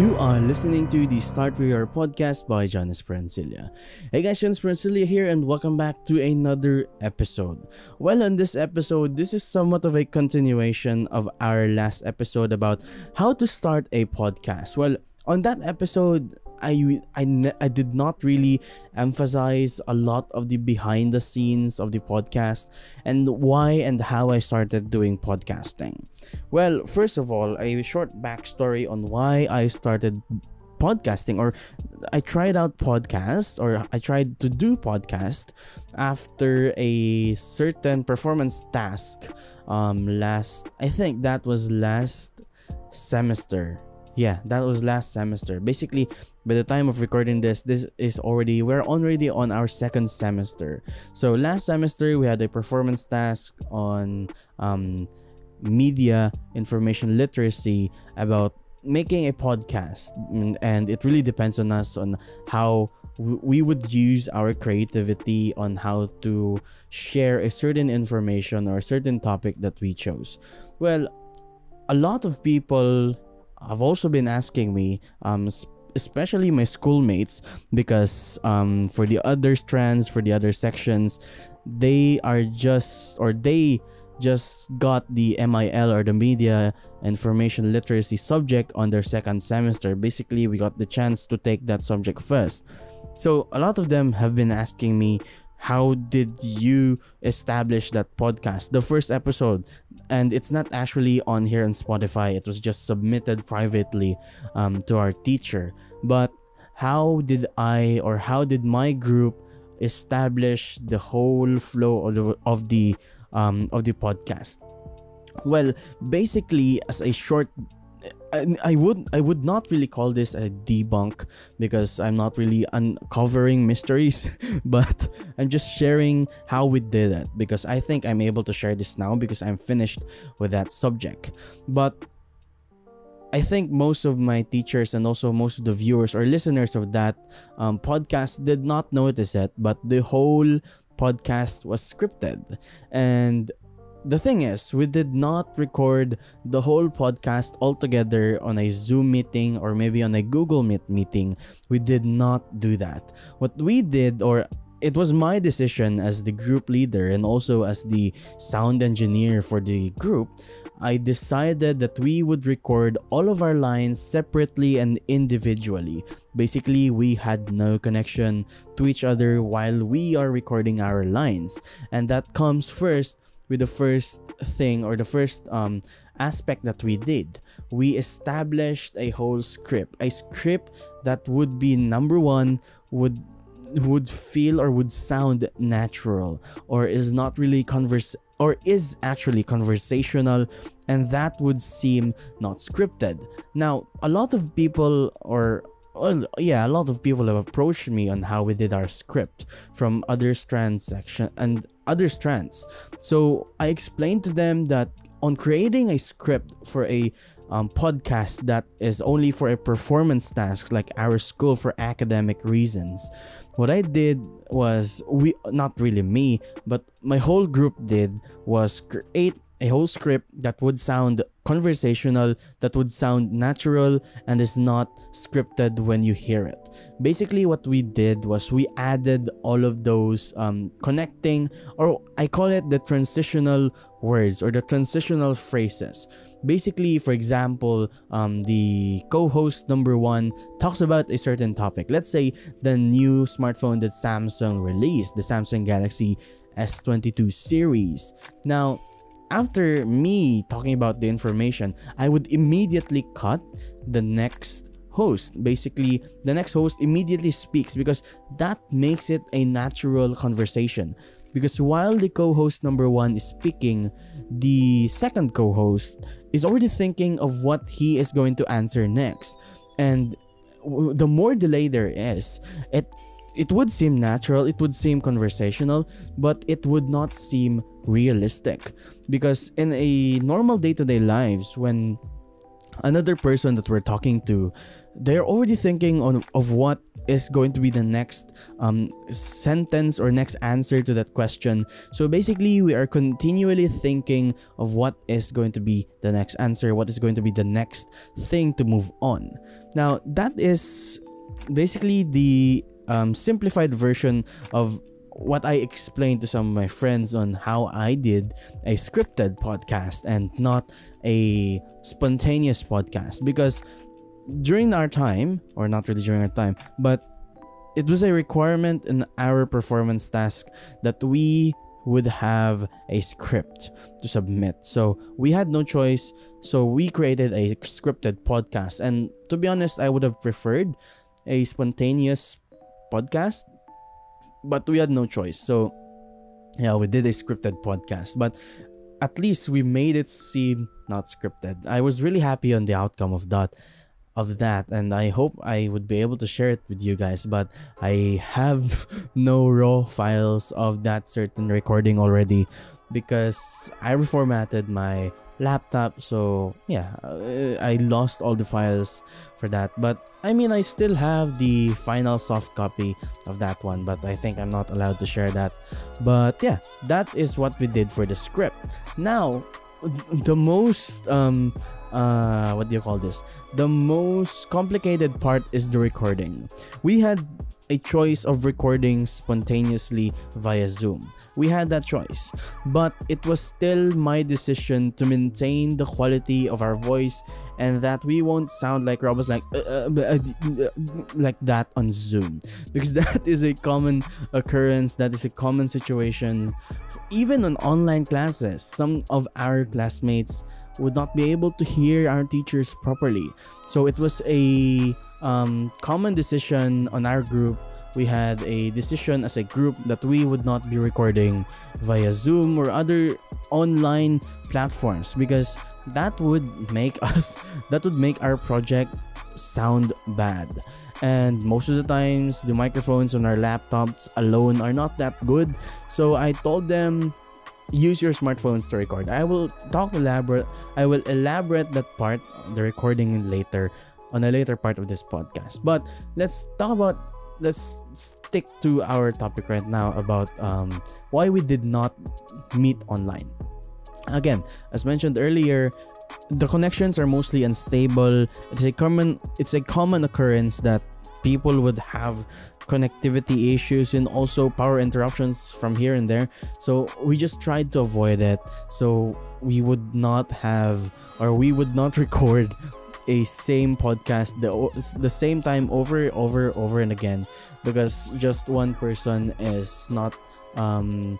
You are listening to the Start With Your podcast by John Esperancilla. Hey guys, John Esperancilla here and welcome back to another episode. Well, on this episode, this is somewhat of a continuation of our last episode about how to start a podcast. Well, on that episode, I, I, I did not really emphasize a lot of the behind the scenes of the podcast and why and how I started doing podcasting. Well, first of all, a short backstory on why I started podcasting or I tried out podcast or I tried to do podcast after a certain performance task um last I think that was last semester yeah that was last semester. Basically by the time of recording this this is already we're already on our second semester. So last semester we had a performance task on um, media information literacy about making a podcast. And it really depends on us on how we would use our creativity on how to share a certain information or a certain topic that we chose. Well a lot of people have also been asking me, um, especially my schoolmates, because um, for the other strands, for the other sections, they are just or they just got the MIL or the Media Information Literacy subject on their second semester. Basically, we got the chance to take that subject first. So, a lot of them have been asking me, how did you establish that podcast? The first episode, and it's not actually on here on Spotify. It was just submitted privately um, to our teacher. But how did I or how did my group establish the whole flow of the of the um, of the podcast? Well, basically, as a short I would I would not really call this a debunk because I'm not really uncovering mysteries, but I'm just sharing how we did it because I think I'm able to share this now because I'm finished with that subject. But I think most of my teachers and also most of the viewers or listeners of that um, podcast did not notice it, but the whole podcast was scripted. And the thing is, we did not record the whole podcast all together on a Zoom meeting or maybe on a Google Meet meeting. We did not do that. What we did, or it was my decision as the group leader and also as the sound engineer for the group, I decided that we would record all of our lines separately and individually. Basically, we had no connection to each other while we are recording our lines. And that comes first with the first thing or the first um, aspect that we did. We established a whole script, a script that would be number one would would feel or would sound natural or is not really converse or is actually conversational and that would seem not scripted. Now, a lot of people or well, yeah, a lot of people have approached me on how we did our script from other strands section and other strands. So I explained to them that on creating a script for a um, podcast that is only for a performance task like our school for academic reasons what i did was we not really me but my whole group did was create a whole script that would sound conversational, that would sound natural, and is not scripted when you hear it. Basically, what we did was we added all of those um, connecting, or I call it the transitional words or the transitional phrases. Basically, for example, um, the co host number one talks about a certain topic. Let's say the new smartphone that Samsung released, the Samsung Galaxy S22 series. Now, after me talking about the information, I would immediately cut the next host. Basically, the next host immediately speaks because that makes it a natural conversation. Because while the co host number one is speaking, the second co host is already thinking of what he is going to answer next. And the more delay there is, it it would seem natural, it would seem conversational, but it would not seem realistic. Because in a normal day to day lives, when another person that we're talking to, they're already thinking on of what is going to be the next um, sentence or next answer to that question. So basically, we are continually thinking of what is going to be the next answer, what is going to be the next thing to move on. Now, that is basically the um, simplified version of what I explained to some of my friends on how I did a scripted podcast and not a spontaneous podcast. Because during our time or not really during our time but it was a requirement in our performance task that we would have a script to submit. So we had no choice so we created a scripted podcast. And to be honest I would have preferred a spontaneous podcast but we had no choice. So yeah, we did a scripted podcast, but at least we made it seem not scripted. I was really happy on the outcome of that of that and I hope I would be able to share it with you guys but I have no raw files of that certain recording already because I reformatted my laptop so yeah uh, I lost all the files for that but I mean I still have the final soft copy of that one but I think I'm not allowed to share that. But yeah that is what we did for the script. Now the most um uh what do you call this? The most complicated part is the recording. We had a choice of recording spontaneously via zoom. We had that choice. But it was still my decision to maintain the quality of our voice and that we won't sound like robots like uh, uh, uh, like that on Zoom. Because that is a common occurrence that is a common situation. Even on online classes some of our classmates would not be able to hear our teachers properly. So it was a um, common decision on our group. We had a decision as a group that we would not be recording via Zoom or other online platforms because that would make us that would make our project sound bad. And most of the times the microphones on our laptops alone are not that good. So i told them use your smartphones to record i will talk elaborate i will elaborate that part the recording later on a later part of this podcast but let's talk about let's stick to our topic right now about um, why we did not meet online. Again, as mentioned earlier, the connections are mostly unstable. It's a common it's a common occurrence that people would have connectivity issues and also power interruptions from here and there. So we just tried to avoid it. So we would not have or we would not record a same podcast the the same time over over over and again because just one person is not um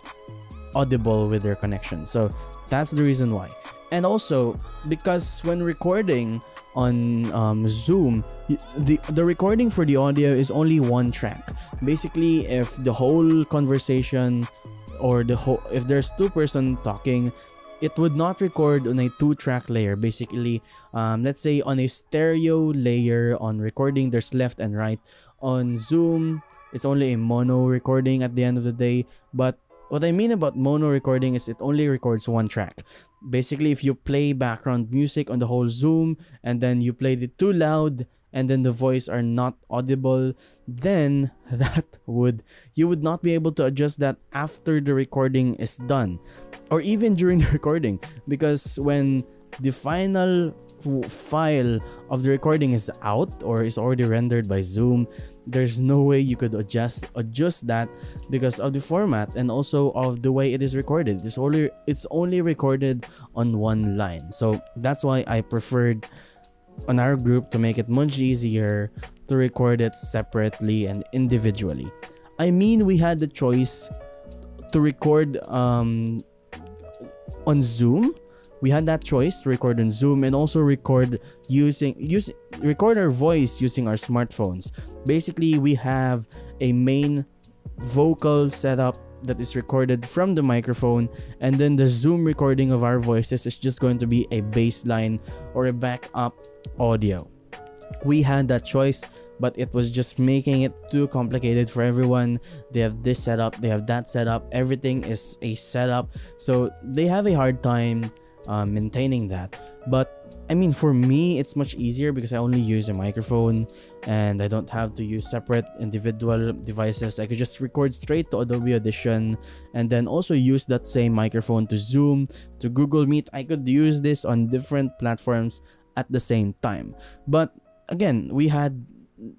audible with their connection so that's the reason why and also because when recording on um, Zoom, the the recording for the audio is only one track. Basically, if the whole conversation or the whole if there's two person talking, it would not record on a two track layer basically um, let's say on a stereo layer on recording there's left and right on zoom it's only a mono recording at the end of the day but what i mean about mono recording is it only records one track. Basically if you play background music on the whole zoom and then you played it too loud and then the voice are not audible then that would you would not be able to adjust that after the recording is done or even during the recording. Because when the final file of the recording is out or is already rendered by Zoom, there's no way you could adjust adjust that because of the format and also of the way it is recorded. It's only it's only recorded on one line. So that's why I preferred on our group to make it much easier to record it separately and individually. I mean we had the choice to record um on Zoom. We had that choice to record on Zoom and also record using use record our voice using our smartphones. Basically, we have a main vocal setup that is recorded from the microphone and then the zoom recording of our voices is just going to be a baseline or a backup audio we had that choice but it was just making it too complicated for everyone. They have this setup, they have that setup, everything is a setup. So they have a hard time uh, maintaining that. But I mean, for me, it's much easier because I only use a microphone and I don't have to use separate individual devices. I could just record straight to Adobe Audition and then also use that same microphone to Zoom, to Google Meet. I could use this on different platforms at the same time. But again, we had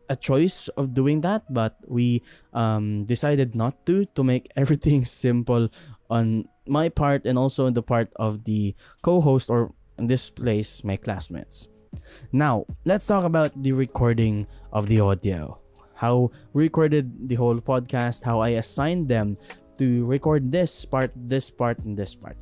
a choice of doing that, but we um, decided not to to make everything simple on my part and also on the part of the co-host or in this place my classmates. Now, let's talk about the recording of the audio. How we recorded the whole podcast, how I assigned them to record this part, this part, and this part.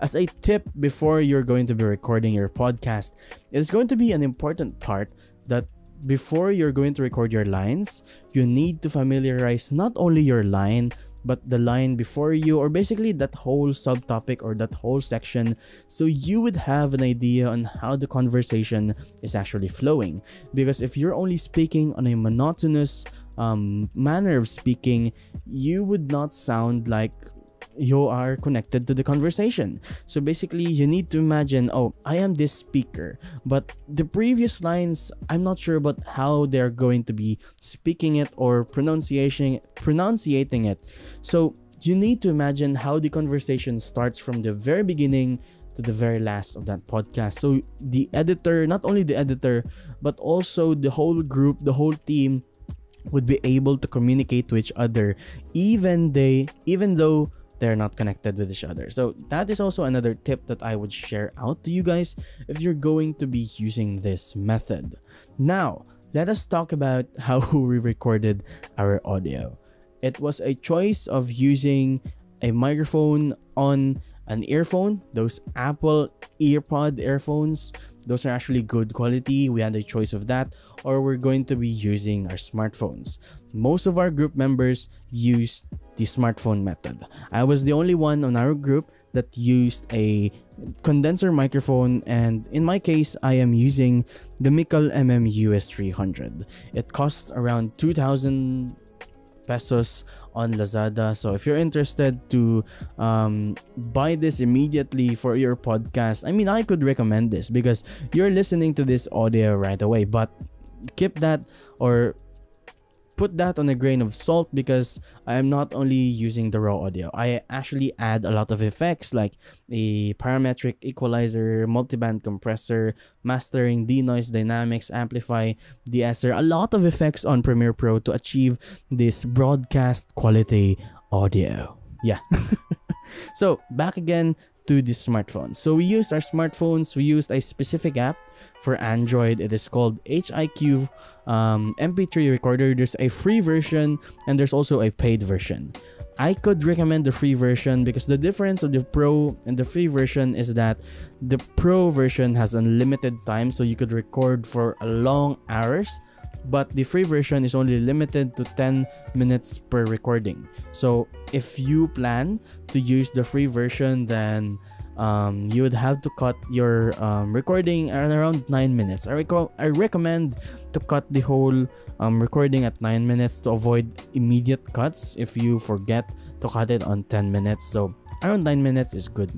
As a tip before you're going to be recording your podcast, it's going to be an important part that before you're going to record your lines, you need to familiarize not only your line, but the line before you, or basically that whole subtopic or that whole section, so you would have an idea on how the conversation is actually flowing. Because if you're only speaking on a monotonous um, manner of speaking, you would not sound like you are connected to the conversation. So basically, you need to imagine, oh, I am this speaker, but the previous lines, I'm not sure about how they're going to be speaking it or pronunciation pronunciating it. So you need to imagine how the conversation starts from the very beginning to the very last of that podcast. So the editor, not only the editor, but also the whole group, the whole team would be able to communicate to each other even they even though they're not connected with each other. So that is also another tip that I would share out to you guys if you're going to be using this method. Now, let us talk about how we recorded our audio. It was a choice of using a microphone on an earphone, those Apple EarPod earphones. Those are actually good quality. We had a choice of that, or we're going to be using our smartphones. Most of our group members used the smartphone method. I was the only one on our group that used a condenser microphone and in my case I am using the Mikkel MM US300. It costs around 2000 pesos on Lazada. So if you're interested to um, buy this immediately for your podcast, I mean, I could recommend this because you're listening to this audio right away. But keep that or put that on a grain of salt because I am not only using the raw audio. I actually add a lot of effects like a parametric equalizer, multiband compressor, mastering, denoise dynamics, amplify, de-esser, a lot of effects on Premiere Pro to achieve this broadcast quality audio. Yeah. so back again to the smartphones. So we used our smartphones, we used a specific app for Android. It is called HiQ um, MP3 recorder. There's a free version and there's also a paid version. I could recommend the free version because the difference of the pro and the free version is that the pro version has unlimited time so you could record for long hours but the free version is only limited to 10 minutes per recording. So if you plan to use the free version, then um, you would have to cut your um, recording at around 9 minutes. I, reco- I recommend to cut the whole um, recording at 9 minutes to avoid immediate cuts if you forget to cut it on 10 minutes. So around 9 minutes is good.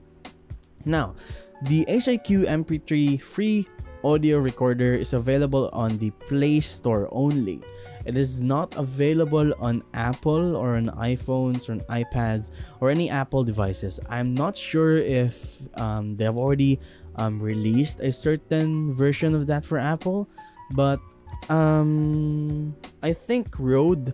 Now, the HiQ MP3 free audio recorder is available on the Play Store only. It is not available on Apple or on iPhones or on iPads or any Apple devices. I'm not sure if um, they have already um, released a certain version of that for Apple, but um, I think Rode,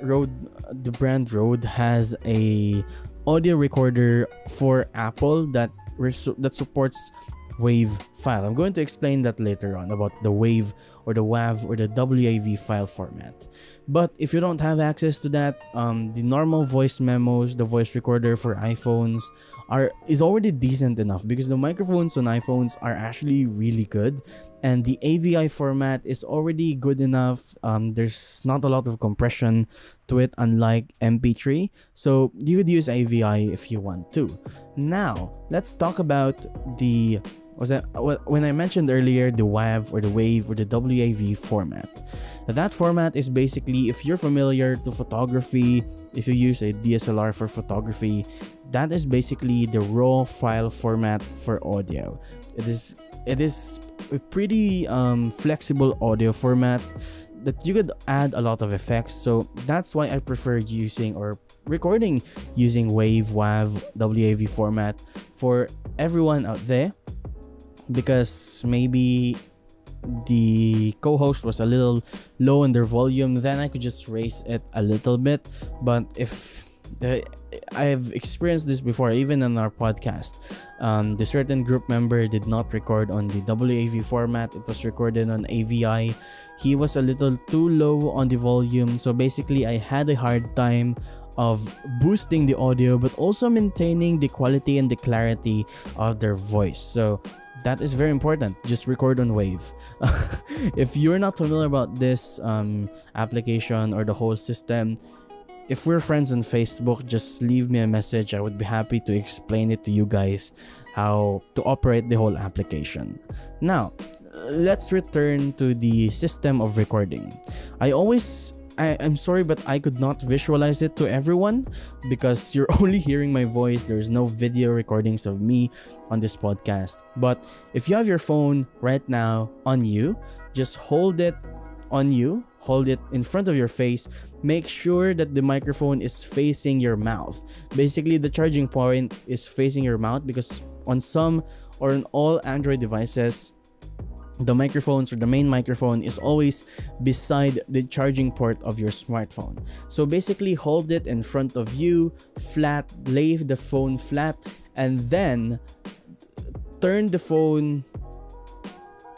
Rode, the brand Rode has a audio recorder for Apple that that supports WAV file. I'm going to explain that later on about the WAV or the WAV or the WAV file format. But if you don't have access to that, um, the normal voice memos, the voice recorder for iPhones are is already decent enough because the microphones on iPhones are actually really good and the AVI format is already good enough. Um, there's not a lot of compression to it unlike MP3. So you could use AVI if you want to. Now, let's talk about the was that when I mentioned earlier the WAV or the WAVE or the WAV format. That format is basically if you're familiar to photography, if you use a DSLR for photography, that is basically the raw file format for audio. It is it is a pretty um, flexible audio format that you could add a lot of effects. So that's why I prefer using or recording using WAV, WAV, WAV format for everyone out there because maybe the co-host was a little low in their volume then i could just raise it a little bit. But if the, i've experienced this before even in our podcast. Um, the certain group member did not record on the wav format. It was recorded on avi he was a little too low on the volume. So basically i had a hard time of boosting the audio but also maintaining the quality and the clarity of their voice. So that is very important. Just record on wave. If you're not familiar about this um, application or the whole system if we're friends on facebook just leave me a message. I would be happy to explain it to you guys how to operate the whole application. Now let's return to the system of recording. I always I, I'm sorry, but I could not visualize it to everyone because you're only hearing my voice. There's no video recordings of me on this podcast. But if you have your phone right now on you, just hold it on you, hold it in front of your face. Make sure that the microphone is facing your mouth. Basically, the charging point is facing your mouth because on some or on all Android devices, the microphones or the main microphone is always beside the charging port of your smartphone. So basically hold it in front of you, flat, lay the phone flat, and then turn the phone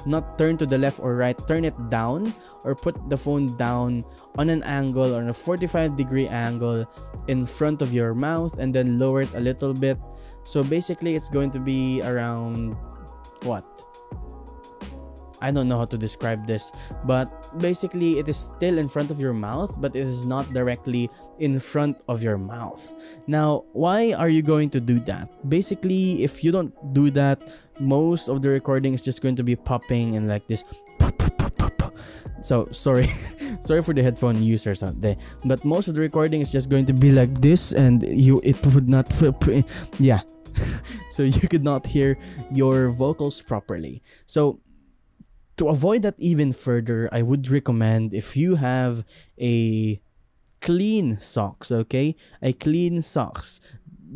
not turn to the left or right, turn it down or put the phone down on an angle or a 45 degree angle in front of your mouth and then lower it a little bit. So basically it's going to be around what? I don't know how to describe this, but basically it is still in front of your mouth, but it is not directly in front of your mouth. Now, why are you going to do that? Basically, if you don't do that, most of the recording is just going to be popping and like this. So sorry, sorry for the headphone users out there, but most of the recording is just going to be like this, and you it would not, yeah. so you could not hear your vocals properly. So to avoid that even further, I would recommend if you have a clean socks, okay? A clean socks.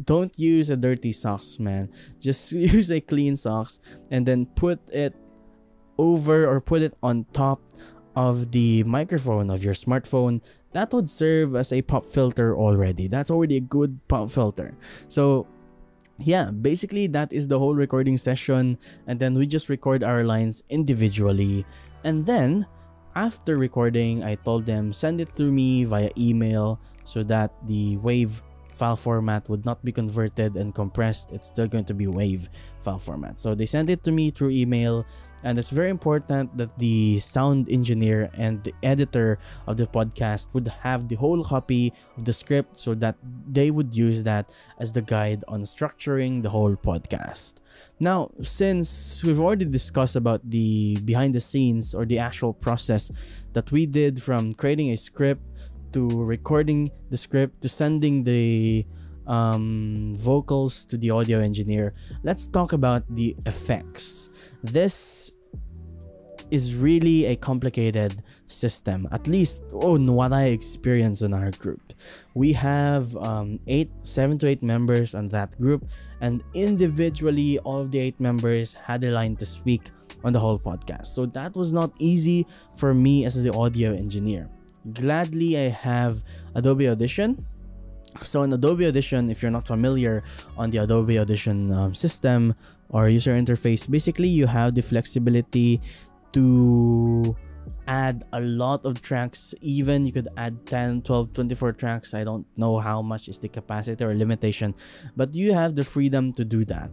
Don't use a dirty socks, man. Just use a clean socks and then put it over or put it on top of the microphone of your smartphone. That would serve as a pop filter already. That's already a good pop filter. So yeah, basically that is the whole recording session and then we just record our lines individually. And then after recording I told them send it to me via email so that the wave file format would not be converted and compressed. It's still going to be wave file format. So they sent it to me through email and it's very important that the sound engineer and the editor of the podcast would have the whole copy of the script so that they would use that as the guide on structuring the whole podcast. Now since we've already discussed about the behind the scenes or the actual process that we did from creating a script to recording the script to sending the um, vocals to the audio engineer, let's talk about the effects. This is really a complicated system, at least on what I experienced in our group. We have um, eight, seven to eight members on that group, and individually, all of the eight members had a line to speak on the whole podcast. So that was not easy for me as the audio engineer gladly I have Adobe Audition. So in Adobe Audition, if you're not familiar on the Adobe Audition um, system or user interface, basically you have the flexibility to add a lot of tracks. Even you could add 10 12 24 tracks. I don't know how much is the capacity or limitation but you have the freedom to do that.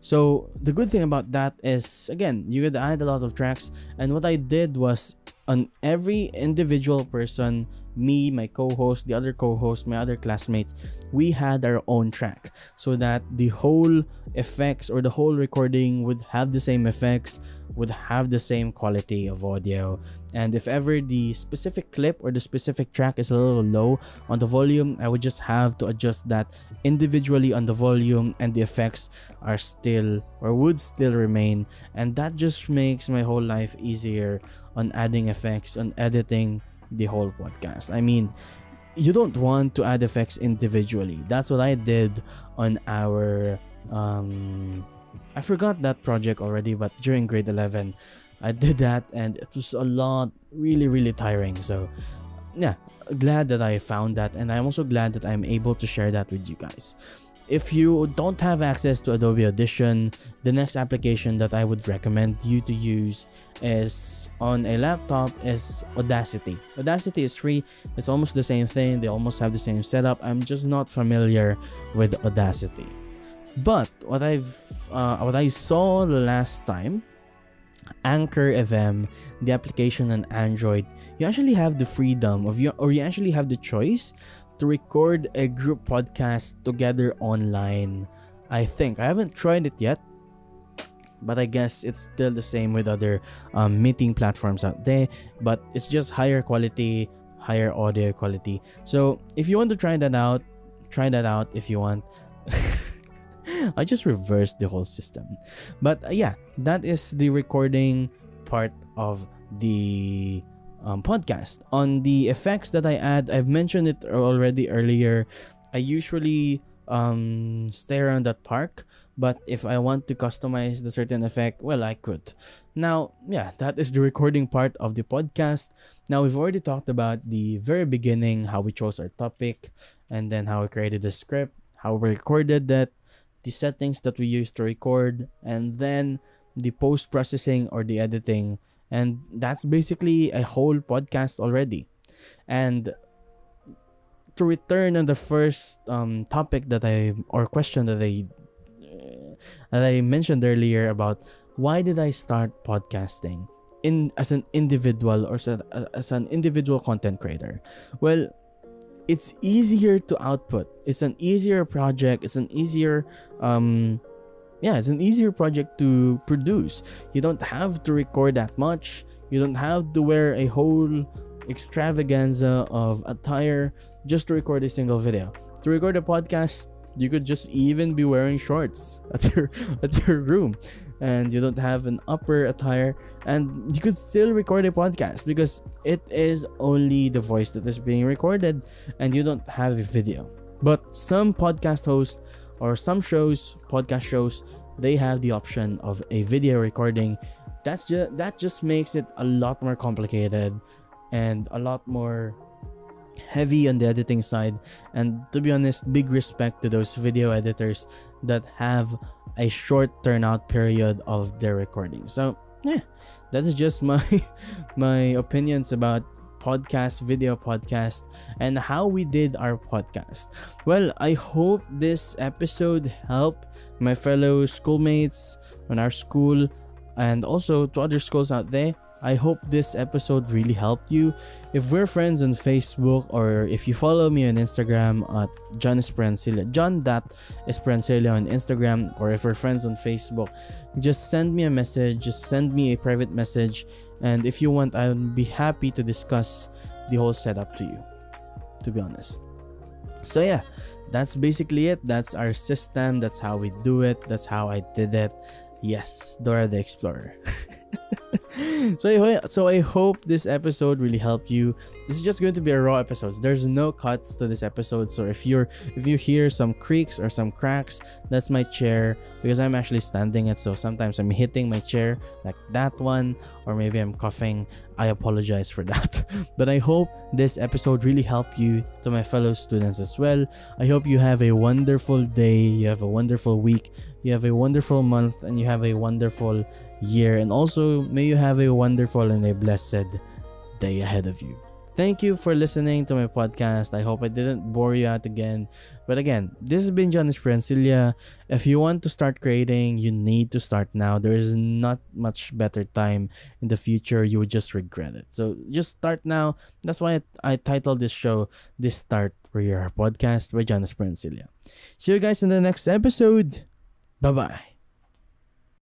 So the good thing about that is again you could add a lot of tracks. And what i did was on every individual person me, my co-host, the other co-host, my other classmates, we had our own track so that the whole effects or the whole recording would have the same effects, would have the same quality of audio. And if ever the specific clip or the specific track is a little low on the volume, I would just have to adjust that individually on the volume and the effects are still or would still remain. And that just makes my whole life easier on adding effects, on editing the whole podcast. I mean, you don't want to add effects individually. That's what I did on our um I forgot that project already, but during grade 11, I did that and it was a lot really really tiring. So, yeah, glad that I found that and I'm also glad that I'm able to share that with you guys. If you don't have access to Adobe Audition, the next application that I would recommend you to use is on a laptop is Audacity. Audacity is free. It's almost the same thing. They almost have the same setup. I'm just not familiar with Audacity. But what I've uh, what I saw last time Anchor FM, the application on Android, you actually have the freedom of you or you actually have the choice to record a group podcast together online. I think I haven't tried it yet, but I guess it's still the same with other um, meeting platforms out there. But it's just higher quality, higher audio quality. So if you want to try that out, try that out if you want. I just reversed the whole system. But uh, yeah, that is the recording part of the um, podcast. On the effects that I add, I've mentioned it already earlier. I usually um, stay around that park, but if I want to customize the certain effect, well, I could. Now, yeah, that is the recording part of the podcast. Now, we've already talked about the very beginning, how we chose our topic, and then how we created the script, how we recorded that, the settings that we used to record, and then the post processing or the editing and that's basically a whole podcast already. And to return on the first um, topic that I or question that I uh, that I mentioned earlier about why did I start podcasting in as an individual or as, a, as an individual content creator? Well, it's easier to output. It's an easier project. It's an easier um yeah, it's an easier project to produce. You don't have to record that much. You don't have to wear a whole extravaganza of attire just to record a single video. To record a podcast, you could just even be wearing shorts at your at your room and you don't have an upper attire and you could still record a podcast because it is only the voice that is being recorded and you don't have a video. But some podcast hosts or some shows, podcast shows, they have the option of a video recording. That's just that just makes it a lot more complicated and a lot more heavy on the editing side and to be honest big respect to those video editors that have a short turnout period of their recording so yeah that is just my my opinions about podcast, video podcast, and how we did our podcast. Well, I hope this episode helped my fellow schoolmates on our school and also to other schools out there. I hope this episode really helped you. If we're friends on Facebook or if you follow me on Instagram at John Esperancilla, John that Esperancilla on Instagram, or if we're friends on Facebook, just send me a message, just send me a private message, and if you want, I'll be happy to discuss the whole setup to you, to be honest. So, yeah, that's basically it. That's our system, that's how we do it, that's how I did it. Yes, Dora the Explorer. so I, so I hope this episode really helped you. This is just going to be a raw episode. There's no cuts to this episode. So if you're if you hear some creaks or some cracks, that's my chair because I'm actually standing it. So sometimes I'm hitting my chair like that one, or maybe I'm coughing. I apologize for that. but I hope this episode really helped you to my fellow students as well. I hope you have a wonderful day. You have a wonderful week. You have a wonderful month, and you have a wonderful year. And also, may you have a wonderful and a blessed day ahead of you. Thank you for listening to my podcast. I hope I didn't bore you out again. But again, this has been John Esperancilla. If you want to start creating, you need to start now. There is not much better time in the future. You would just regret it. So just start now. That's why I, titled this show This Start for Your Podcast by John Esperancilla. See you guys in the next episode. Bye bye.